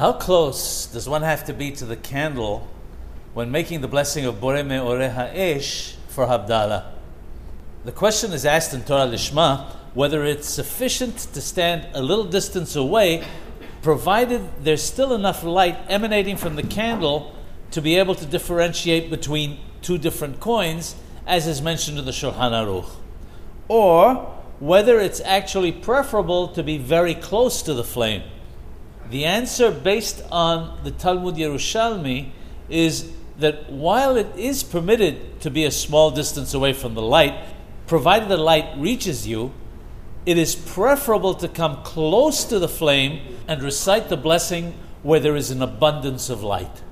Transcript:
How close does one have to be to the candle when making the blessing of Bore Me'oreh Ha'esh for Havdalah? The question is asked in Torah Lishma whether it's sufficient to stand a little distance away, provided there's still enough light emanating from the candle to be able to differentiate between two different coins, as is mentioned in the Shulchan Aruch. Or whether it's actually preferable to be very close to the flame. The answer, based on the Talmud Yerushalmi, is that while it is permitted to be a small distance away from the light, provided the light reaches you, it is preferable to come close to the flame and recite the blessing where there is an abundance of light.